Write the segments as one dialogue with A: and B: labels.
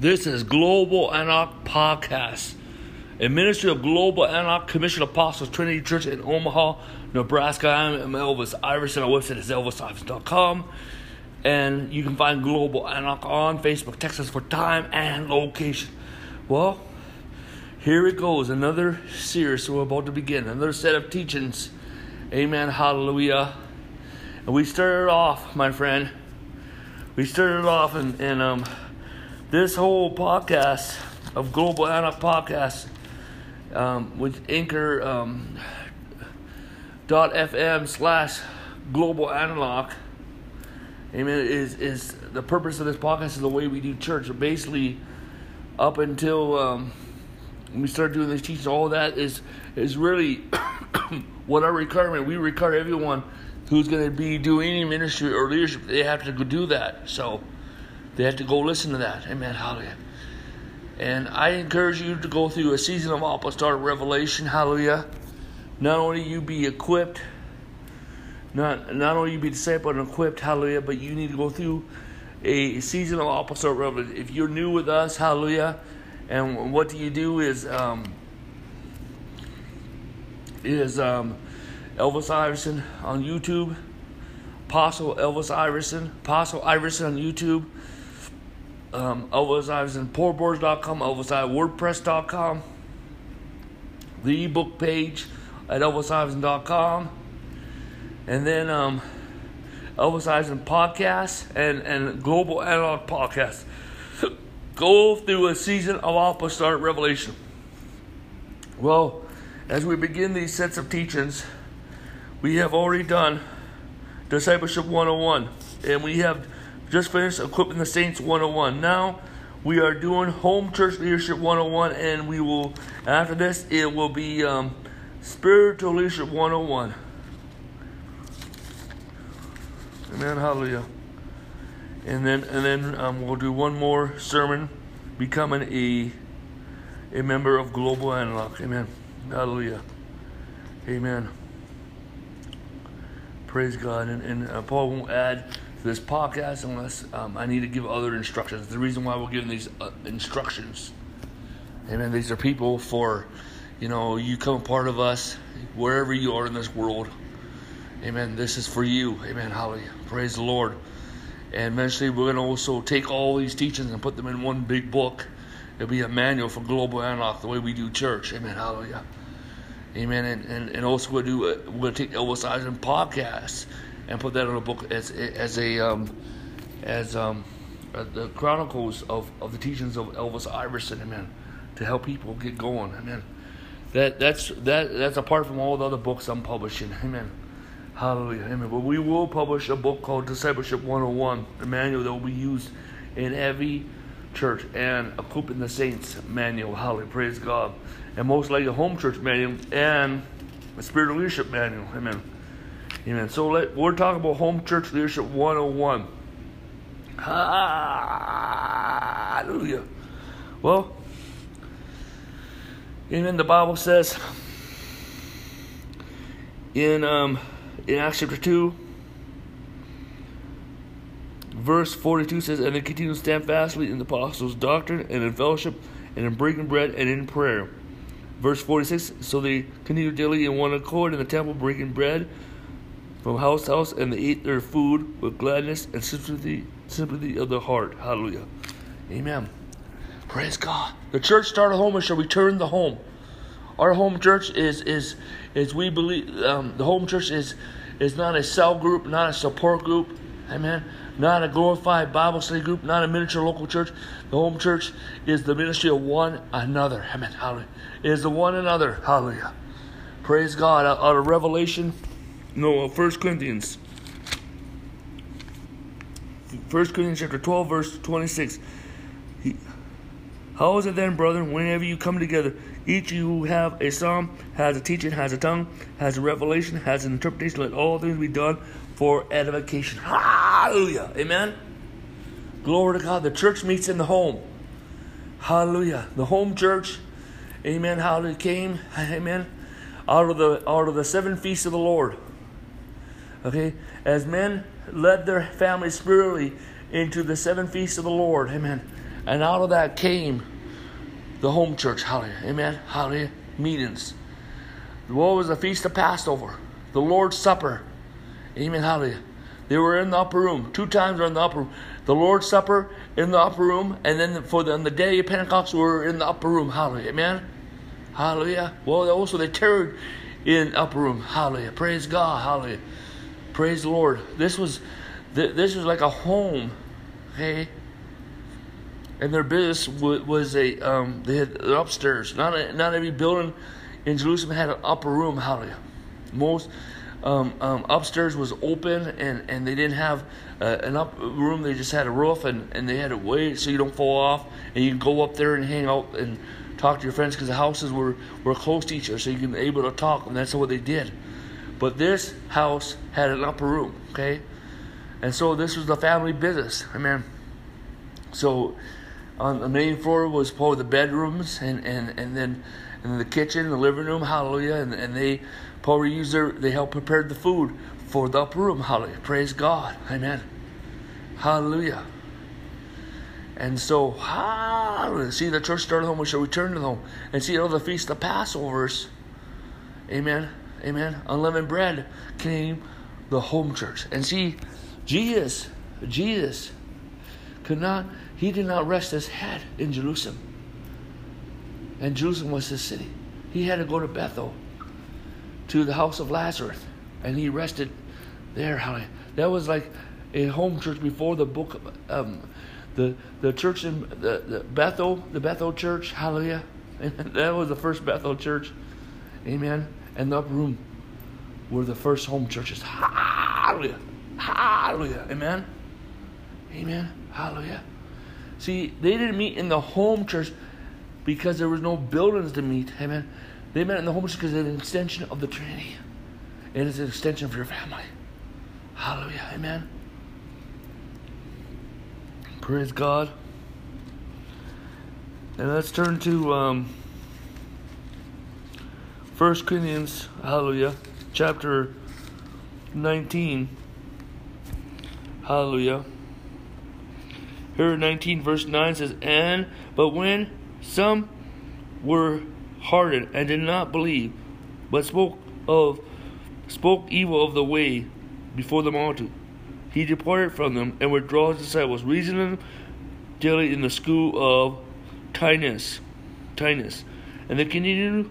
A: This is Global Antioch Podcast, a ministry of Global Antioch Commission Apostles Trinity Church in Omaha, Nebraska. I'm Elvis Iverson. Our website is elvisiverson.com. And you can find Global Antioch on Facebook. Text us for time and location. Well, here it goes. Another series we're about to begin. Another set of teachings. Amen. Hallelujah. And we started off, my friend. We started off in, in um, this whole podcast of Global Antioch Podcast um, with Anchor um, dot FM slash Global Antioch. Amen. Is is the purpose of this podcast is the way we do church. So basically, up until um, we start doing these teachings, all that is is really what our requirement. We require everyone who's going to be doing any ministry or leadership. They have to do that. So they have to go listen to that. Amen. Hallelujah. And I encourage you to go through a season of apostolic revelation. Hallelujah. Not only you be equipped not not only you be discipled and equipped, hallelujah, but you need to go through a season of apostolic revelation. If you're new with us, hallelujah, and what do you do is um, is um, Elvis Iverson on YouTube, Apostle Elvis Iverson, Apostle Iverson on YouTube, um, Elvis Iverson Poorboards.com, Elvis Iverson WordPress.com, the ebook page at ElvisIverson.com and then um, Elvis Iverson podcast and, and Global Antioch podcast. Go through a season of Alpha apostolic revelation. Well, as we begin these sets of teachings, we have already done Discipleship 101, and we have just finished Equipping the Saints 101. Now, we are doing Home Church Leadership 101, and we will, after this, it will be um, Spiritual Leadership 101. Amen. Hallelujah. And then and then um, we'll do one more sermon, becoming a a member of Global Antioch. Amen. Hallelujah. Amen. Praise God. And, and uh, Paul won't add this podcast unless um, I need to give other instructions. The reason why we're giving these uh, instructions. Amen. These are people for, you know, you come part of us wherever you are in this world. Amen. This is for you. Amen. Hallelujah. Praise the Lord. And eventually, we're going to also take all these teachings and put them in one big book. It'll be a manual for Global Antioch, the way we do church. Amen. Hallelujah. Amen. And, and, and also, we'll do we're going to take Elvis Iverson podcast and put that in a book as as a um, as um, uh, the chronicles of, of the teachings of Elvis Iverson. Amen. To help people get going. Amen. That that's that that's apart from all the other books I'm publishing. Amen. Hallelujah. Amen. But we will publish a book called Discipleship 101, a manual that will be used in every church and equipping the saints manual. Hallelujah. Praise God. And most likely a home church manual and a spiritual leadership manual. Amen. Amen. So let, we're talking about home church leadership 101. Hallelujah. Well, and then the Bible says in um, in Acts chapter 2, verse 42 says, And they continued to stand fastly in the apostles' doctrine, and in fellowship, and in breaking bread, and in prayer. Verse 46 So they continued daily in one accord in the temple, breaking bread from house to house, and they ate their food with gladness and sympathy, sympathy of the heart. Hallelujah. Amen. Praise God. The church started home and shall return the home. Our home church is is is we believe um, the home church is is not a cell group, not a support group, amen. Not a glorified Bible study group, not a miniature local church. The home church is the ministry of one another, amen. Hallelujah. It is the one another, hallelujah. Praise God. Out, of Revelation, no, uh, First Corinthians. 1 Corinthians chapter 12, verse 26. He, How is it then, brethren, whenever you come together, each of you who have a psalm, has a teaching, has a tongue, has a revelation, has an interpretation, let all things be done for edification. Hallelujah. Amen. Glory to God. The church meets in the home. Hallelujah. The home church. Amen. Hallelujah. It came. Amen. Out of the out of the seven feasts of the Lord. Okay. As men led their families spiritually into the seven feasts of the Lord. Amen. And out of that came the home church. Hallelujah. Amen. Hallelujah. Meetings. What was the Feast of Passover? The Lord's Supper. Amen. Hallelujah. They were in the upper room. Two times were in the upper room. The Lord's Supper in the upper room, and then for the, on the day of Pentecost, we were in the upper room. Hallelujah. Amen. Hallelujah. Well, also they tarried in upper room. Hallelujah. Praise God. Hallelujah. Praise the Lord. This was this was like a home. Okay. And their business was a um, they had upstairs. Not a, not every building in Jerusalem had an upper room. Hallelujah. Most um, um, upstairs was open and, and they didn't have uh, an up room. They just had a roof and, and they had a way so you don't fall off and you can go up there and hang out and talk to your friends because the houses were, were close to each other so you can be able to talk and that's what they did. But this house had an upper room, okay? And so this was the family business. I mean, so on the main floor was probably the bedrooms and, and, and then and the kitchen, the living room, hallelujah, and, and they probably used their, they helped prepare the food for the upper room. Hallelujah. Praise God. Amen. Hallelujah. And so, hallelujah. See, the church started home. We shall return to the home. And see, all the feast of Passovers. Amen. Amen. Unleavened bread came the home church. And see, Jesus, Jesus could not, he did not rest his head in Jerusalem. And Jerusalem was his city. He had to go to Bethel to the house of Lazarus, and he rested there. That was like a home church before the book, um, the the church in the, the Bethel, the Bethel church. Hallelujah! And that was the first Bethel church. Amen. And the upper room were the first home churches. Hallelujah! Hallelujah! Amen. Amen. Hallelujah. See, they didn't meet in the home church because there was no buildings to meet. Amen. They met in the home church because it's an extension of the Trinity. It is an extension of your family. Hallelujah. Amen. Praise God. And let's turn to um, 1 Corinthians, hallelujah, chapter 19. Hallelujah. Here 19 verse 9 says, And but when some were hardened and did not believe, but spoke of spoke evil of the way before the multitude. He departed from them and withdrew his disciples, reasoning daily in the school of Tyrannus, Tyrannus, and they continued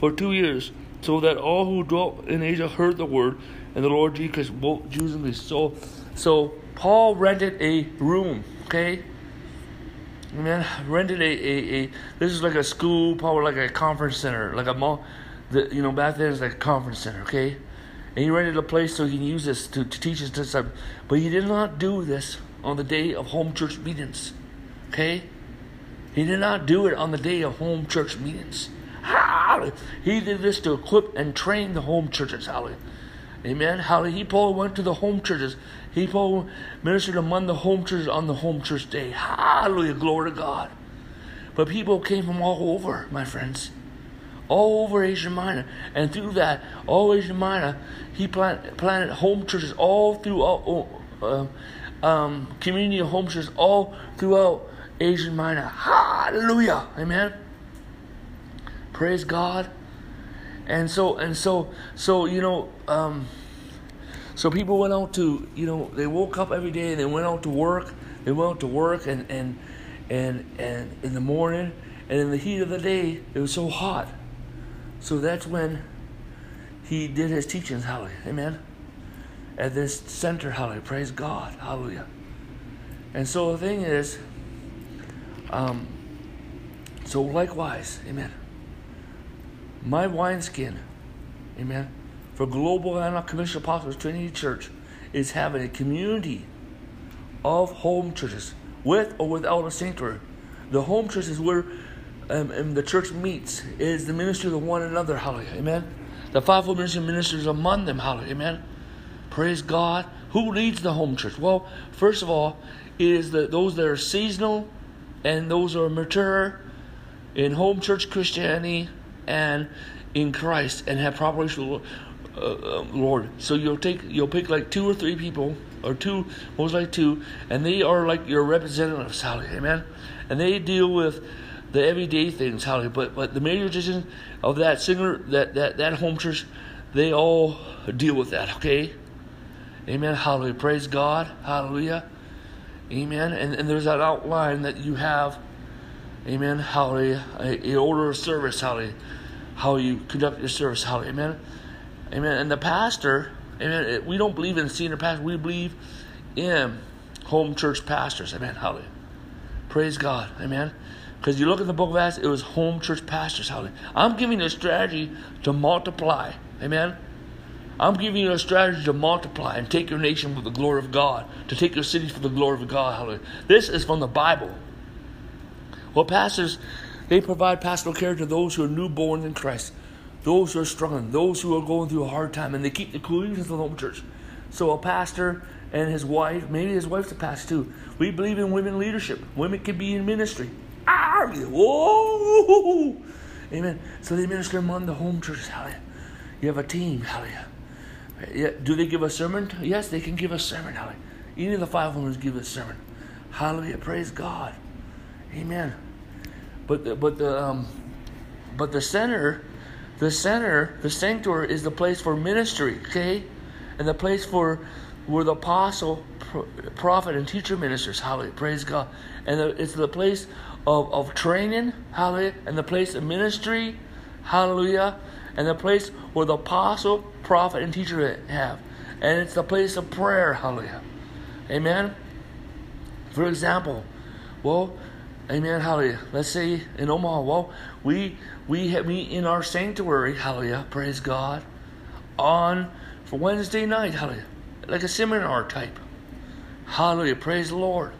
A: for two years, so that all who dwelt in Asia heard the word, and the Lord Jesus, both Jews and Greeks. So, so Paul rented a room, okay, man, rented a, a, a this is like a school, probably like a conference center, like a mall. The, you know, back then it's like a conference center, okay? And he rented a place so he can use this to, to teach this stuff. But he did not do this on the day of home church meetings, okay? He did not do it on the day of home church meetings. He did this to equip and train the home churches. Hallelujah. Amen. Hallelujah. He Paul went to the home churches. He Paul ministered among the home churches on the home church day. Hallelujah. Glory to God. But people came from all over, my friends. All over Asia Minor. And through that, all Asia Minor, he planted, planted home churches all throughout, uh, um, community home churches all throughout Asia Minor. Hallelujah. Amen. Praise God. And so and so so you know um, so people went out to you know they woke up every day and they went out to work they went out to work and and and and in the morning and in the heat of the day it was so hot. So that's when he did his teachings hallelujah amen. At this center hallelujah praise god hallelujah. And so the thing is um so likewise amen my wineskin, amen, for Global Antioch Commission Apostles Trinity Church is having a community of home churches with or without a sanctuary. The home church is where um, the church meets, is the ministry of one another, hallelujah, amen. The fivefold ministry ministers among them, hallelujah, amen. Praise God. Who leads the home church? Well, first of all, it is the, those that are seasonal and those are mature in home church Christianity and in Christ and have proper uh, um, Lord. So you'll take you'll pick like two or three people or two, most like two, and they are like your representatives, hallelujah, amen. And they deal with the everyday things, hallelujah. But but the major decision of that singer that that that home church, they all deal with that, okay. Amen. Hallelujah. Praise God. Hallelujah. Amen. And, and there's that outline that you have. Amen. Hallelujah. A, a order of service. Hallelujah. How you conduct your service. Hallelujah. Amen. Amen. And the pastor, amen. We don't believe in senior pastor. We believe in home church pastors. Amen. Hallelujah. Praise God. Amen. Because you look at the book of Acts, it was home church pastors. Hallelujah. I'm giving you a strategy to multiply. Amen. I'm giving you a strategy to multiply and take your nation for the glory of God, to take your city for the glory of God. Hallelujah. This is from the Bible. Well, pastors, they provide pastoral care to those who are newborn in Christ, those who are struggling, those who are going through a hard time, and they keep the cohesion of the home church. So a pastor and his wife, maybe his wife's a pastor too. We believe in women leadership. Women can be in ministry. Ah, whoa, amen. So they minister among the home churches. Hallelujah. You have a team. Hallelujah. Yeah, do they give a sermon? Yes, they can give a sermon. Hallelujah. Any of the five women give a sermon. Hallelujah. Praise God. Amen. But the, but the um, but the center, the center, the sanctuary is the place for ministry. Okay, and the place for where the apostle, prophet, and teacher ministers. Hallelujah. Praise God. And it's the place of, of training. Hallelujah. And the place of ministry. Hallelujah. And the place where the apostle, prophet, and teacher have. And it's the place of prayer. Hallelujah. Amen. For example, well, Amen. Hallelujah. Let's say in Omaha, well, we we meet in our sanctuary. Hallelujah. Praise God. On for Wednesday night. Hallelujah. Like a seminar type. Hallelujah. Praise the Lord.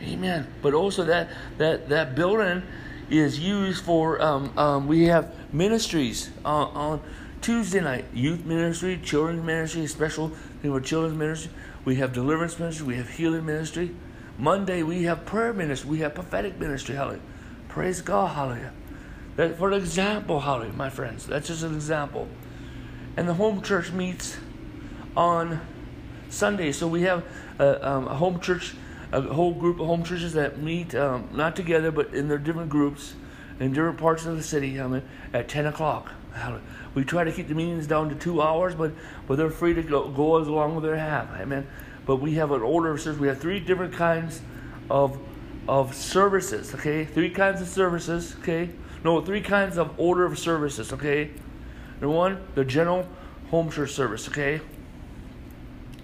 A: Amen. But also that that that building is used for um, um, we have ministries uh, on Tuesday night, youth ministry, children's ministry, special thing for children's ministry. We have deliverance ministry. We have healing ministry. Monday we have prayer ministry. We have prophetic ministry. Hallelujah. Praise God. Hallelujah. That for example, hallelujah, my friends. That's just an example. And the home church meets on Sunday. So we have a, um, a home church, a whole group of home churches that meet um, not together, but in their different groups in different parts of the city. I mean, at 10 o'clock. Hallelujah. We try to keep the meetings down to two hours, but, but they're free to go, go as long as they have. Amen. But we have an order of service. We have three different kinds of of services. Okay, three kinds of services. Okay, no, three kinds of order of services. Okay, number one, the general home church service. Okay.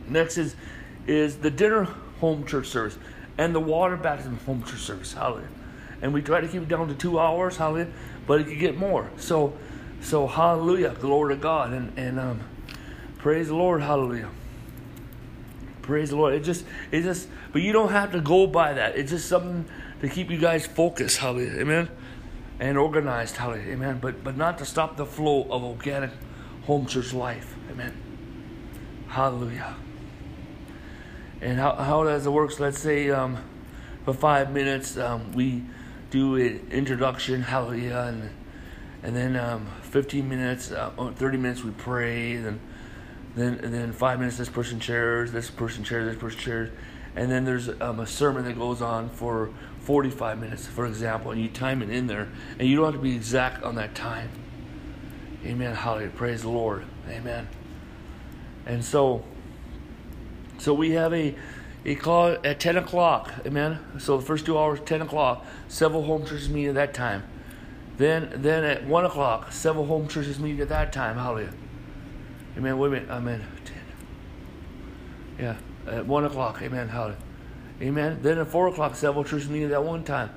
A: Next is is the dinner home church service and the water baptism home church service. Hallelujah. And we try to keep it down to two hours. Hallelujah. But it could get more. So so hallelujah, glory to God, and and um, praise the Lord, hallelujah. Praise the Lord. It just it just but you don't have to go by that. It's just something to keep you guys focused, hallelujah, amen, and organized, hallelujah, amen. But but not to stop the flow of organic home church life, amen. Hallelujah. And how how does it work? Let's say um, for five minutes um, we do an introduction, hallelujah, and and then um, 15 minutes, uh, 30 minutes we pray, and then and then five minutes this person shares, this person shares, this person shares, and then there's um, a sermon that goes on for 45 minutes, for example, and you time it in there, and you don't have to be exact on that time. Amen. Hallelujah. Praise the Lord. Amen. And so, so we have a a call at 10 o'clock. Amen. So the first two hours, 10 o'clock. Several home churches meet at that time. Then, then at one o'clock, several home churches meet at that time. Hallelujah. Amen. Wait a minute. Amen. Yeah, at one o'clock. Amen. Hallelujah. Amen. Then at four o'clock, several churches meet at that one time,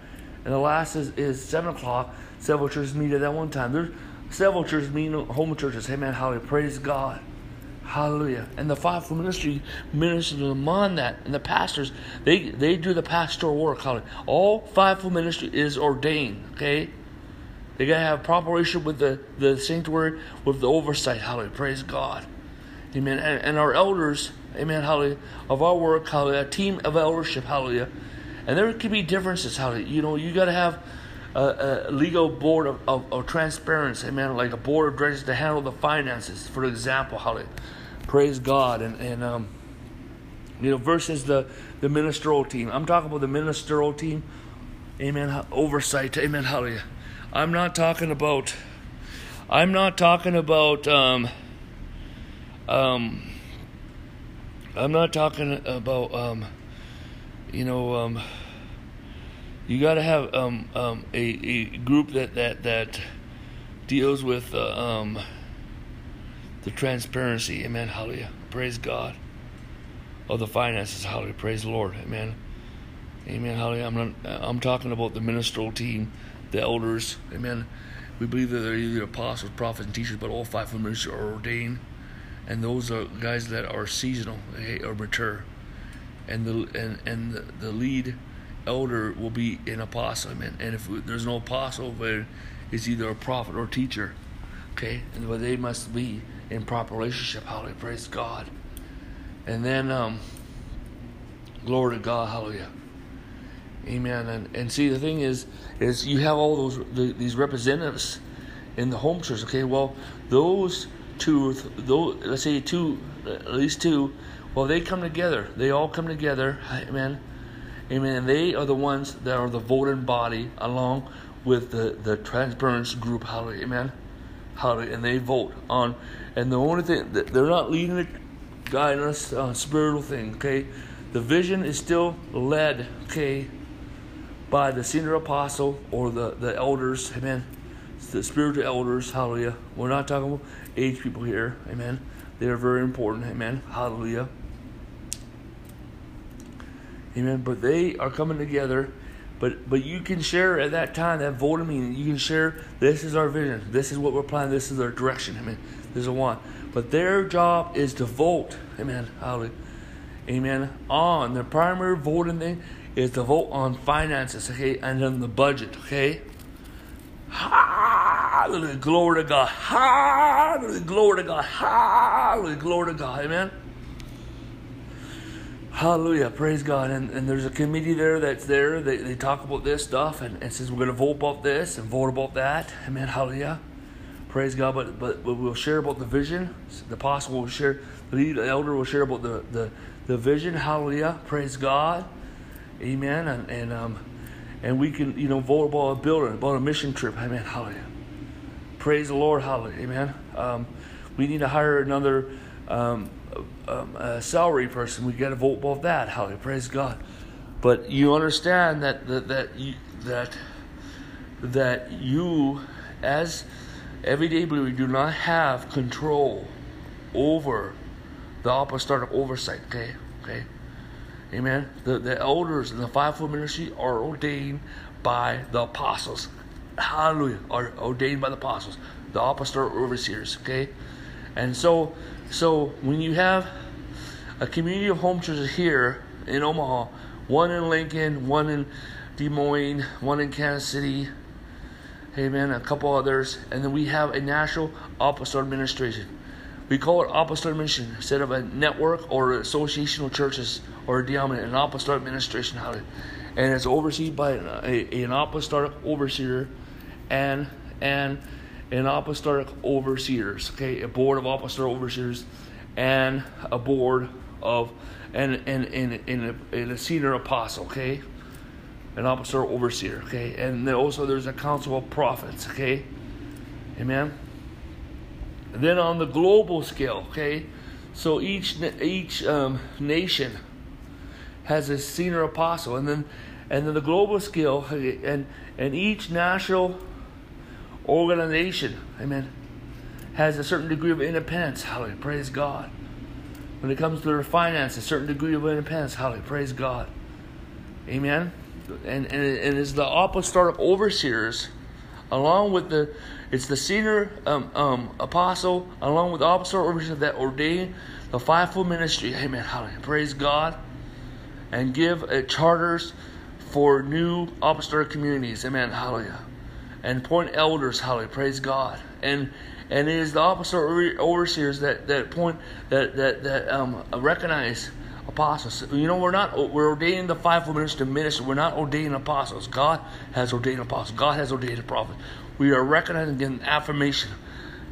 A: and the last is, is seven o'clock. Several churches meet at that one time. There's several churches meeting home churches. Amen. Hallelujah. Praise God. Hallelujah. And the fivefold ministry ministers among that. And the pastors, they, they do the pastoral work. Hallelujah. All fivefold ministry is ordained. Okay? They got to have proper relationship with the, the sanctuary, with the oversight. Hallelujah. Praise God. Amen. And, and our elders, amen, hallelujah, of our work, hallelujah, a team of eldership, hallelujah. And there could be differences, hallelujah. You know, you got to have a, a legal board of, of, of, transparency, amen, like a board of directors to handle the finances, for example, hallelujah. Praise God. And, and um, you know, versus the, the ministerial team. I'm talking about the ministerial team, amen, oversight, amen, hallelujah. I'm not talking about, I'm not talking about, um, um, I'm not talking about, um, you know, um, you got to have um, um, a, a group that, that, that deals with uh, um, the transparency. Amen. Hallelujah. Praise God. Of the finances. Hallelujah. Praise the Lord. Amen. Amen. Hallelujah. I'm not, I'm talking about the ministerial team, the elders. Amen. We believe that they're either apostles, prophets, and teachers, but all five of them are ordained, and those are guys that are seasonal okay, or mature, and the and and the, lead elder will be an apostle. Amen. And if there's no apostle, it's either a prophet or a teacher. Okay, and but they must be in proper relationship. Hallelujah. Praise God. And then, um, glory to God. Hallelujah. Amen. And and see, the thing is, is you have all those the, these representatives in the home church. Okay, well, those two, those let's say two, at least two, well, they come together. They all come together. Amen. Amen. And they are the ones that are the voting body along with the, the transparency group. Hallelujah. Amen. Hallelujah. And they vote on, and the only thing, they're not leading the guidance on spiritual thing, okay? The vision is still led, okay, by the senior apostle or the, the elders. Amen. The spiritual elders. Hallelujah. We're not talking about age people here. Amen. They are very important. Amen. Hallelujah. Amen. But they are coming together. But but you can share at that time, that voting meeting, you can share this is our vision, this is what we're planning, this is our direction. Amen. This is one. But their job is to vote. Amen. Hallelujah. Amen. On the primary voting thing is to vote on finances, okay, and then the budget, okay? Hallelujah. Glory to God. Hallelujah. Glory to God. Hallelujah. Glory to God. Amen. Hallelujah. Praise God. And, and there's a committee there that's there. They, they talk about this stuff and, and says we're going to vote about this and vote about that. Amen. Hallelujah. Praise God. But, but, but we'll share about the vision. The apostle will share, the elder will share about the, the, the vision. Hallelujah. Praise God. Amen. And, and, um, and we can, you know, vote about a building, about a mission trip. Amen. Hallelujah. Praise the Lord. Hallelujah. Amen. Um, we need to hire another um, um, salary person, we got to vote about that. Hallelujah, praise God. But you understand that that that you, that that you, as everyday believer, do not have control over the apostolic oversight. Okay, okay, amen. The the elders in the fivefold ministry are ordained by the apostles. Hallelujah, are ordained by the apostles, the apostolic overseers. Okay, and so so when you have a community of home churches here in Omaha, one in Lincoln, one in Des Moines, one in Kansas City, amen, a couple others, and then we have a national apostolic administration. We call it apostolic administration instead of a network or association of churches or a denomination, an apostolic administration. And it's overseen by an, a, an apostolic overseer and and an apostolic overseers, okay, a board of apostolic overseers, and a board of and and and, and, a, a senior apostle, okay, an apostolic overseer, okay, and also there's a council of prophets, okay, amen. Then on the global scale, okay, so each each um, nation has a senior apostle, and then and then the global scale, and and each national organization, amen, has a certain degree of independence. Hallelujah. Praise God. When it comes to their finance, a certain degree of independence. Hallelujah. Praise God. Amen. And, and, and it's the apostolic overseers, along with the, it's the senior um, um, apostle, along with the apostolic overseers that ordain the fivefold ministry. Amen. Hallelujah. Praise God. And give uh, charters for new apostolic communities. Amen. Hallelujah and point elders, hallelujah, praise God. And and it is the officer overseers that, that point that that that um, recognize apostles. You know, we're not we're ordaining the fivefold ministry to minister. We're not ordaining apostles. God has ordained apostles. God has ordained prophets. We are recognizing an affirmation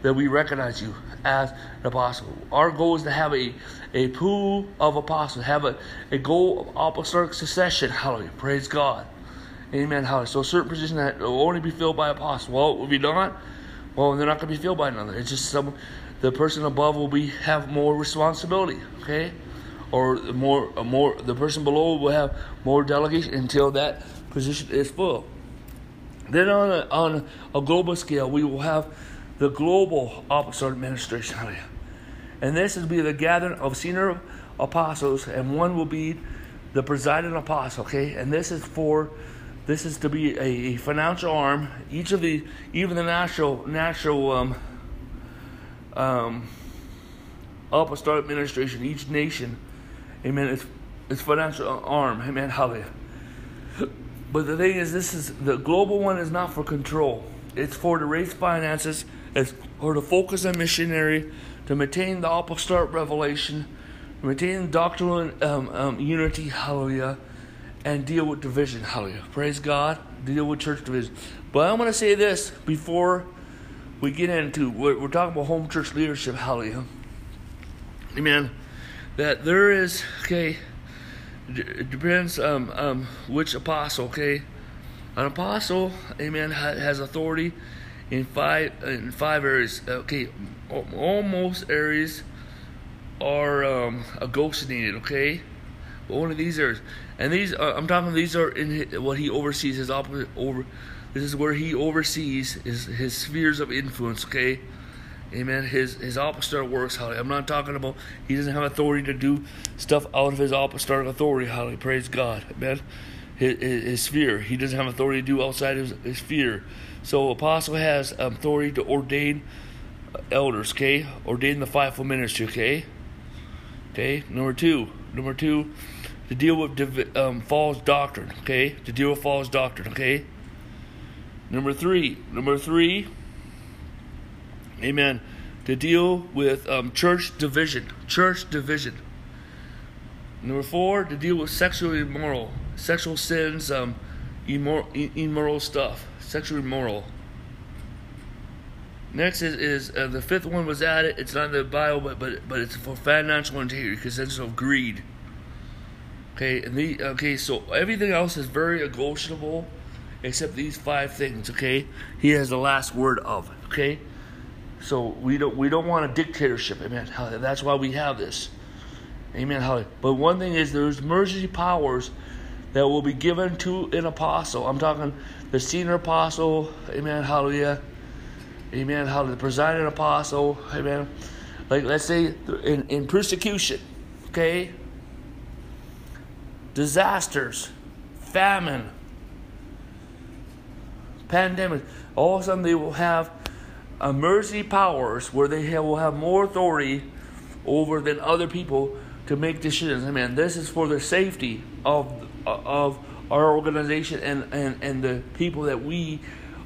A: that we recognize you as an apostle. Our goal is to have a, a pool of apostles, have a, a goal of apostolic succession. Hallelujah. Praise God. Amen. Hallelujah. So a certain position that will only be filled by apostles. Well, if you not, well, they're not going to be filled by another. It's just some the person above will be have more responsibility. Okay or more more the person below will have more delegation until that position is full. Then on a, on a global scale, we will have the global apostolic administration. And this will be the gathering of senior apostles, and one will be the presiding apostle. Okay, and this is for this is to be a, financial arm. Each of the even the national national um, um, apostolic administration, each nation Amen. It's, it's financial arm. Amen. Hallelujah. But the thing is, this is the global one is not for control. It's for to raise finances, it's for to focus on missionary, to maintain the apostolic revelation, maintain doctrinal um, um, unity, hallelujah, and deal with division, hallelujah. Praise God, deal with church division. But I'm going to say this before we get into, we're, we're talking about home church leadership, hallelujah. Amen that there is okay it depends um, um, which apostle okay? An apostle amen has authority in five in five areas. Okay almost areas are um, needed okay? But only these areas. And these uh, i'm talking these are in his, what he oversees his op- over this is where he oversees his his spheres of influence okay Amen. His his apostolic works, hallelujah. I'm not talking about he doesn't have authority to do stuff out of his apostolic authority, hallelujah. Praise God. Amen. His, his, his sphere. He doesn't have authority to do outside his, his sphere. So apostle has authority to ordain elders, okay? Ordain the fivefold ministry, okay? Okay. Number two. Number two, to deal with um, false doctrine, okay? To deal with false doctrine, okay? Number three. Number three amen, to deal with um, church division. Church division. Number four, to deal with sexual immoral, sexual sins, um, immoral, immoral stuff, sexual immoral. Next is, is uh, the fifth one was added. It's not in the Bible, but but but it's for financial integrity because it's of greed. Okay, and the okay, so everything else is very negotiable, except these five things. Okay, he has the last word of. Okay. So we don't we don't want a dictatorship. Amen. That's why we have this. Amen. But one thing is there's emergency powers that will be given to an apostle. I'm talking the senior apostle. Amen. Hallelujah. Amen. Hallelujah. The presiding apostle. Amen. Like let's say in, in persecution. Okay. Disasters, famine, pandemic. All of a sudden they will have emergency powers where they have, will have more authority over than other people to make decisions. Amen. This is for the safety of of our organization and, and, and the people that we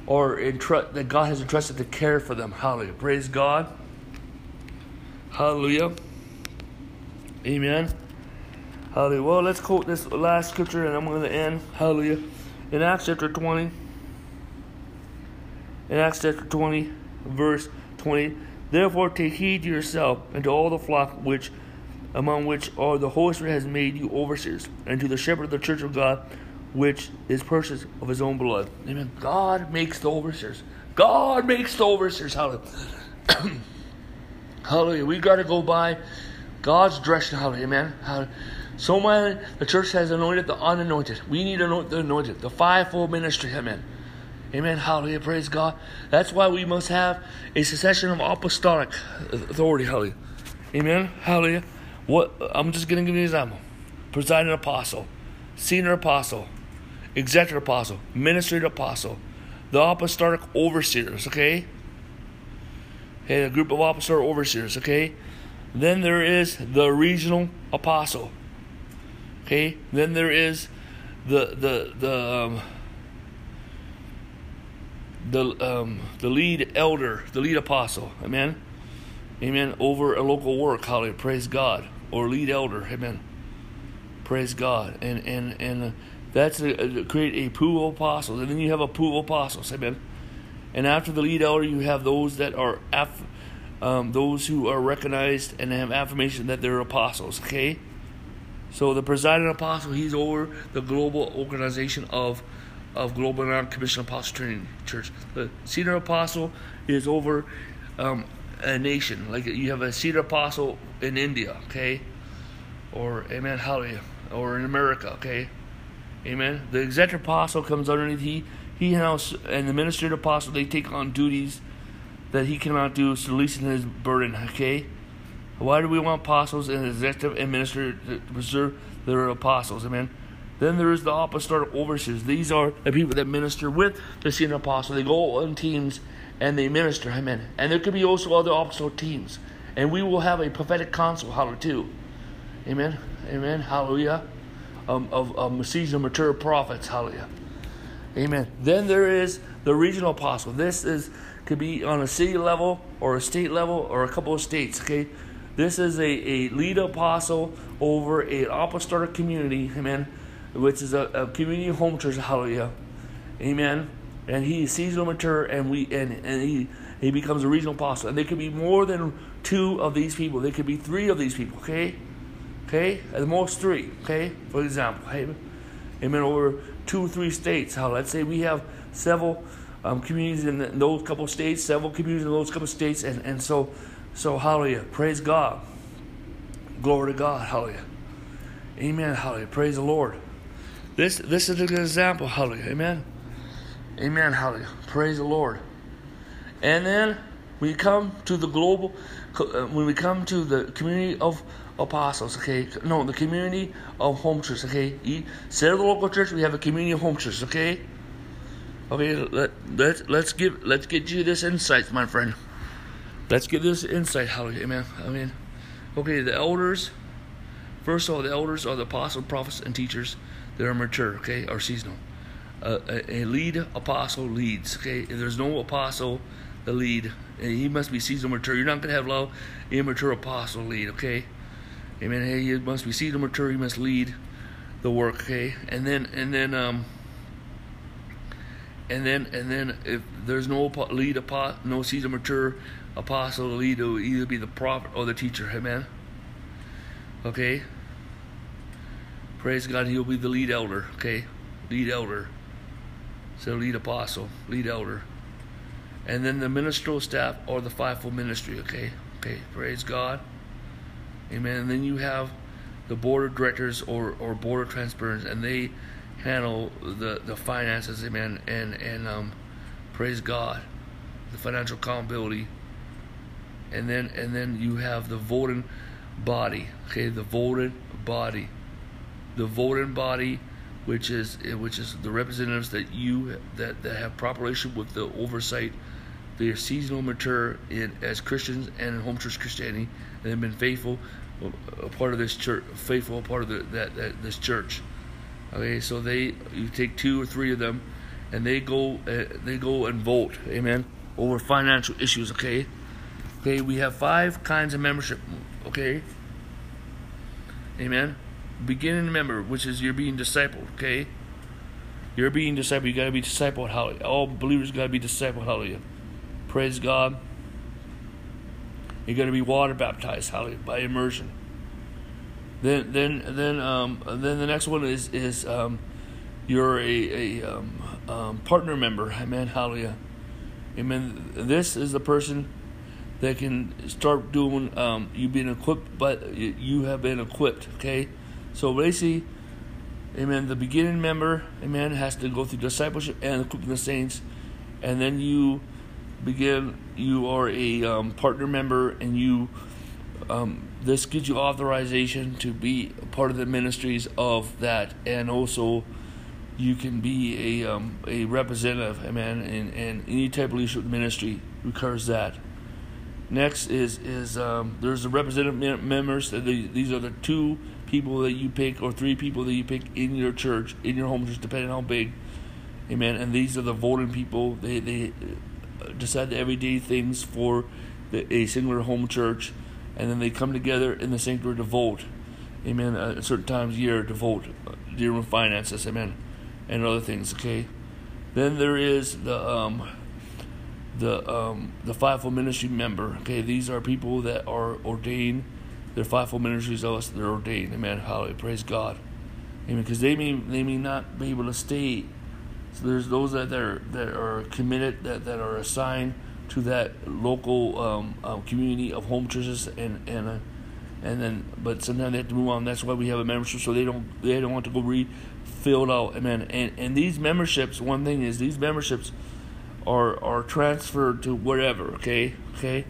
A: are entrust that God has entrusted to care for them. Hallelujah. Praise God. Hallelujah. Amen. Hallelujah. Well, let's quote this last scripture and I'm going to end. Hallelujah. In Acts chapter 20. In Acts chapter 20 verse 20 Therefore take heed to yourself and to all the flock which among which are the Holy Spirit has made you overseers, and to the shepherd of the church of God, which is purchased of his own blood. Amen. God makes the overseers. God makes the overseers. Hallelujah. Hallelujah. We got to go by God's direction. Hallelujah. Amen. Hallelujah. So many, the church has anointed the unanointed. We need to anoint the anointed. The fivefold ministry. Amen. Amen. Hallelujah. Praise God. That's why we must have a succession of apostolic authority. Hallelujah. Amen. Hallelujah. What I'm just gonna give you an example. Presiding apostle, senior apostle, executive apostle, ministry apostle, the apostolic overseers, okay? Okay, a group of apostolic overseers, okay? Then there is the regional apostle. Okay? Then there is the the the um, the um, the lead elder, the lead apostle, amen, amen, over a local work, hallelujah, praise God, or lead elder, amen, Praise God. And and and uh, that's a, create a pool of apostles, and then you have a pool of apostles. Amen. And after the lead elder, you have those that are aff- um, those who are recognized and have affirmation that they're apostles. Okay. So the presiding apostle, he's over the global organization of of Global Non-Commissioned Apostle Training Church. The senior apostle is over um, a nation. Like you have a senior apostle in India, okay, or Amen, Hallelujah, or in America, okay, Amen. The executive apostle comes underneath he he has and the ministered apostle they take on duties that he cannot do, so releasing his burden, okay. Why do we want apostles and executive and minister to preserve their apostles? Amen. Then there is the apostolic overseers. These are the people that minister with the senior apostle. They go on teams and they minister. Amen. And there could be also other apostolic teams. And we will have a prophetic council, hallelujah, too. Amen. Amen. Hallelujah. Um, of, of seasoned mature prophets. Hallelujah. Amen. Then there is the regional apostle. This is could be on a city level or a state level or a couple of states. Okay. This is a, a lead apostle over an apostolic community. Amen. Which is a, a community home church. Hallelujah. Amen and he sees them mature, and we and, and he he becomes a regional apostle. And there could be more than two of these people. There could be three of these people. Okay, okay, at most three. Okay, for example, hey, amen. Over two or three states. How let's say we have several um, communities in those couple states, several communities in those couple states, and and so so hallelujah, praise God, glory to God, hallelujah, amen, hallelujah, praise the Lord. This this is an example, hallelujah, amen. Amen. Hallelujah. Praise the Lord. And then we come to the global, uh, when we come to the community of apostles, okay? No, the community of home church, okay? Instead of the local church, we have a community of home church, okay? Okay, let, let, let's give, let's get you this insight, my friend. Let's get this insight, hallelujah, amen. I mean, okay, the elders, first of all, the elders are the apostles, prophets, and teachers that are mature, okay, or seasonal a, a lead apostle leads. Okay, if there's no apostle, the lead, he must be seasoned mature. You're not gonna have low, immature apostle lead. Okay, amen. Hey, he must be seasoned mature. He must lead the work. Okay, and then and then um. And then, and then, if there's no lead, apostle, no seasoned mature apostle, lead it will either be the prophet or the teacher. Amen. Okay. Praise God, he'll be the lead elder. Okay, lead elder. So lead apostle, lead elder. And then the ministerial staff or the fivefold ministry, okay? Okay, praise God. Amen. And then you have the board of directors or, or board of transparency, and they handle the, the finances, amen, and, and um, praise God, the financial accountability. And then and then you have the voting body, okay, the voting body. The voting body which is which is the representatives that you that, that have proper relationship with the oversight. They are seasonal mature in as Christians and in home church Christianity, and have been faithful, a part of this church, faithful part of the, that, that this church. Okay, so they you take two or three of them, and they go uh, they go and vote, amen, over financial issues. Okay, okay, we have five kinds of membership. Okay, amen beginning member, which is you're being discipled, okay? You're being discipled. You got to be discipled. Hallelujah. All believers got to be discipled. Hallelujah. Praise God. You got to be water baptized. Hallelujah. By immersion. Then, then, then, um, then the next one is is um, you're a, a um, um, partner member. Amen. Hallelujah. Amen. This is the person that can start doing. Um, you've been equipped, but you have been equipped. Okay so basically, amen, the beginning member, amen, has to go through discipleship and the equipping the saints. And then you begin, you are a um, partner member, and you, um, this gives you authorization to be a part of the ministries of that. And also, you can be a, um, a representative, amen, and, and any type of leadership ministry requires that. Next is is um, there's the representative members. These are the two people that you pick or three people that you pick in your church, in your home church, depending on how big. Amen. And these are the voting people. They they uh, decide the everyday things for the, a singular home church, and then they come together in the sanctuary to vote. amen, at certain times a year to devote dear finances, amen, and other things, okay? Then there is the um, the um, the fivefold ministry member. Okay, these are people that are ordained. They're fivefold ministries of us. They're ordained. Amen. Hallelujah. Praise God. Amen. Because they may they may not be able to stay. So there's those that are that are committed that, that are assigned to that local um, um, community of home churches and and uh, and then but sometimes they have to move on. That's why we have a membership so they don't they don't want to go re filled out. Amen. And and these memberships, one thing is these memberships are are transferred to wherever. Okay, okay.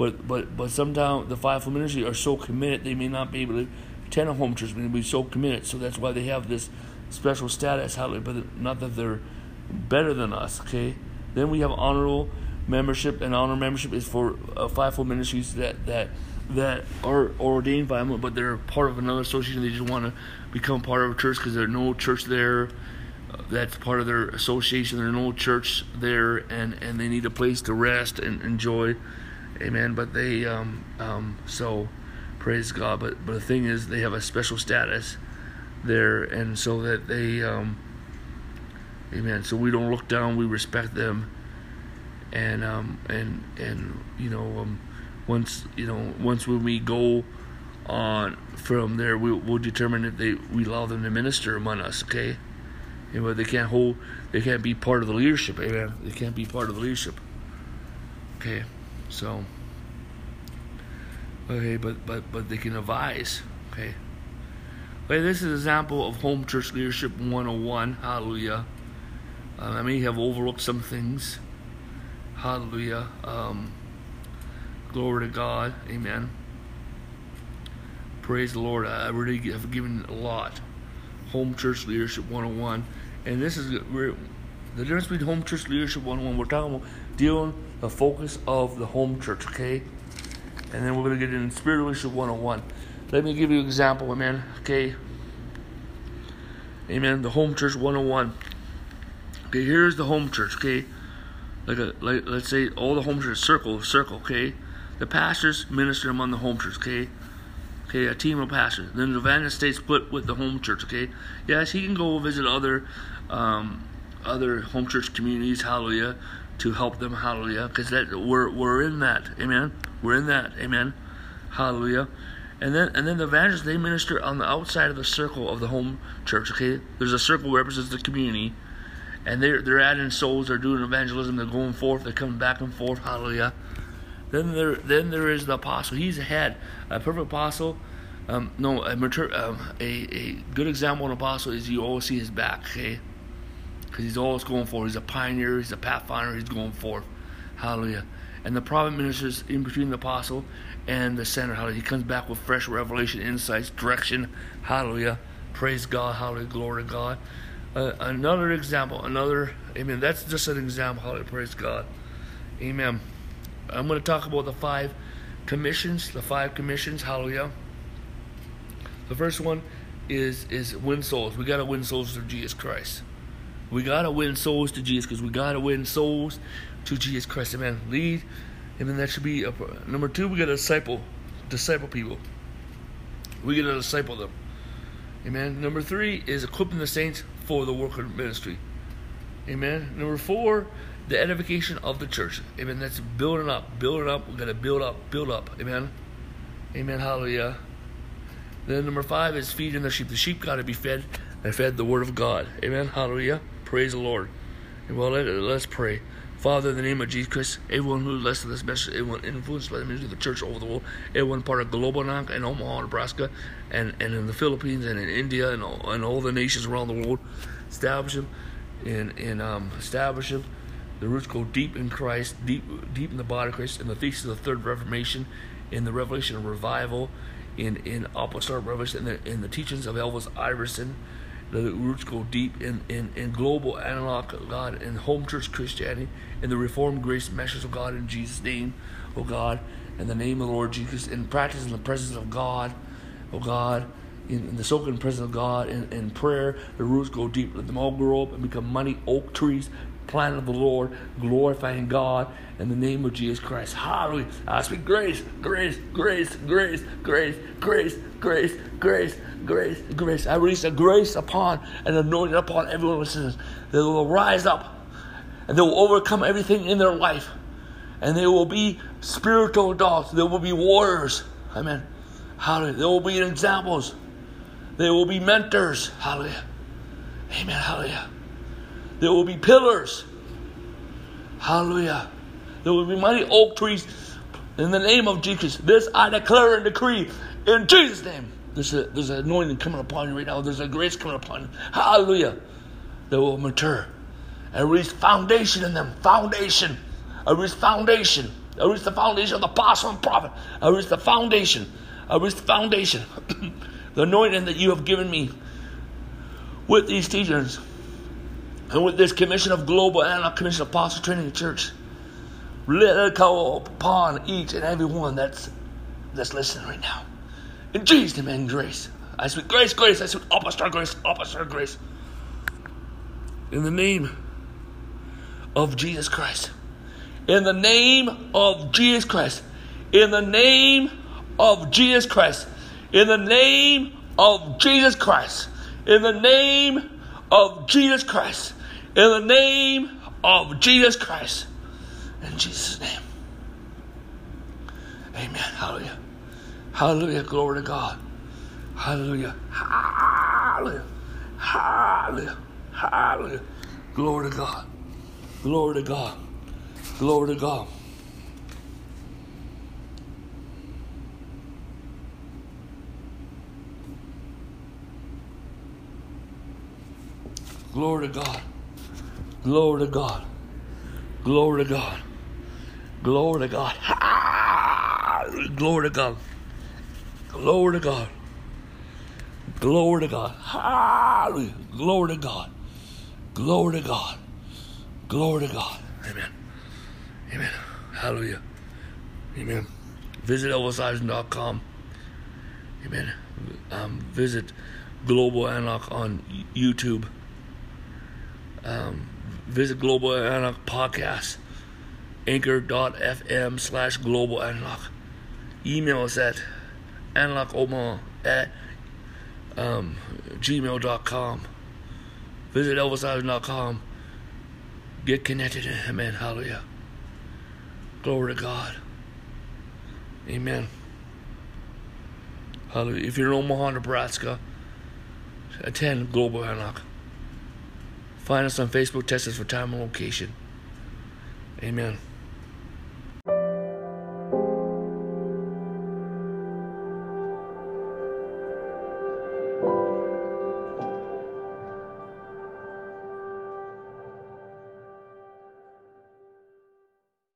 A: But but but sometimes the fivefold ministry are so committed they may not be able to attend a home church, they be so committed. So that's why they have this special status. Hallelujah. But not that they're better than us. Okay. Then we have honorable membership, and honor membership is for uh, fivefold ministries that that that are ordained by them, but they're part of another association. They just want to become part of a church because there's no church there. Uh, that's part of their association. There's no church there, and, and they need a place to rest and enjoy. Amen. But they, um, um, so praise God. But but the thing is, they have a special status there, and so that they, um, amen. So we don't look down. We respect them, and um, and and you know um once you know once when we go on from there we, will determine if they we allow them to minister among us okay you they can't hold they can't be part of the leadership amen they can't be part of the leadership okay so okay but but but they can advise okay okay this is an example of home church leadership 101 hallelujah uh, i may have overlooked some things hallelujah um, Glory to God. Amen. Praise the Lord. I really have given a lot. Home Church Leadership 101. And this is the difference between Home Church Leadership 101. We're talking about dealing the focus of the home church, okay? And then we're going to get into Spirit Leadership 101. Let me give you an example, amen, okay? Amen. The Home Church 101. Okay, here's the home church, okay? Like a like let's say all the home church circle, circle, okay? The pastors minister among the home church, okay? Okay, a team of pastors. Then the evangelist stays split with the home church, okay? Yes, he can go visit other um, other home church communities, hallelujah, to help them, hallelujah, because that we're we're in that, amen. We're in that, amen, hallelujah. And then and then the evangelists they minister on the outside of the circle of the home church. Okay, there's a circle represents the community, and they're they're adding souls. They're doing evangelism. They're going forth. They're coming back and forth. Hallelujah. Then there, then there is the apostle. He's ahead, a perfect apostle. Um, no, a mature, um, a, a good example of an apostle is you always see his back, okay? Because he's always going forward. He's a pioneer. He's a pathfinder. He's going forth. Hallelujah. And the prophet ministers in between the apostle and the center. Hallelujah. He comes back with fresh revelation, insights, direction. Hallelujah. Praise God. Hallelujah. Glory to God. Uh, another example. Another. Amen. That's just an example. Hallelujah. Praise God. Amen. I'm going to talk about the five commissions, the five commissions. Hallelujah. The first one is is win souls. We got to win souls to Jesus Christ. We got to win souls to Jesus because we got to win souls to Jesus Christ. Amen. Lead. Amen. That should be a, number two. We got to disciple, disciple people. We got to disciple them. Amen. Number three is equipping the saints for the work of ministry. Amen. Number four the edification of the church. Amen. That's building up, building up. We gotta build up, build up. Amen. Amen. Hallelujah. Then number five is feeding the sheep. The sheep got to be fed and fed the word of God. Amen. Hallelujah. Praise the Lord. And well, let, us pray. Father, in the name of Jesus Christ, everyone who listens to this message, everyone influenced by the ministry of the church over the world, everyone part of Global and Omaha, Nebraska, and, and in the Philippines and in India and all, and all the nations around the world, establish them in, in um, establish them the roots go deep in Christ, deep deep in the body of Christ, in the thesis of the third Reformation, in the revelation of revival, in in apostolic revelation, in the, in the teachings of Elvis Iverson. The roots go deep in, in, in global analog of God, in home church Christianity, in the reformed grace message of God in Jesus' name, oh God, in the name of the Lord Jesus, in practice in the presence of God, oh God, in, in the soaking presence of God, in, in prayer, the roots go deep. Let them all grow up and become mighty oak trees, planted of the Lord, glorifying God in the name of Jesus Christ. Hallelujah. I speak grace, grace, grace, grace, grace, grace, grace, grace, grace, grace. I release a grace upon and anointing upon everyone listening. They will rise up and they will overcome everything in their life. And they will be spiritual adults. They will be warriors. Amen. Hallelujah. They will be examples. They will be mentors. Hallelujah. Amen. Hallelujah. There will be pillars. Hallelujah. There will be mighty oak trees in the name of Jesus. This I declare and decree in Jesus' name. There's, a, there's an anointing coming upon you right now. There's a grace coming upon you. Hallelujah. They will mature. And release foundation in them. Foundation. I release foundation. I release the foundation of the apostle and prophet. I release the foundation. I release the foundation. the anointing that you have given me with these teachers and with this commission of global and our commission of apostle training church. Let it go upon each and every one that's that's listening right now. In Jesus' name and grace. I speak grace, grace, I speak apostle grace, apostle grace. In the name of Jesus Christ. In the name of Jesus Christ. In the name of Jesus Christ. In the name of Jesus Christ. In the name of Jesus Christ. In the name of Jesus Christ. In Jesus' name. Amen. Hallelujah. Hallelujah. Glory to God. Hallelujah. Hallelujah. Hallelujah. Hallelujah. Glory to God. Glory to God. Glory to God. Glory to God. Glory to God. Glory to God. Glory to God. Glory to God. Glory to God. Glory to God. Hallelujah. Glory to God. Glory to God. Glory to God. Amen. Amen. Hallelujah. Amen. Visit elvisiverson.com. Amen. Um, visit Global Antioch on YouTube. Um, visit Global Antioch Podcast. Anchor.fm slash Global Antioch. Email us at antiochomaha at um, gmail.com. Visit elvisiverson.com. Get connected. Amen. Hallelujah. Glory to God. Amen. Hallelujah. If you're in Omaha, Nebraska, attend Global Antioch. Find us on Facebook, test us for time and location. Amen.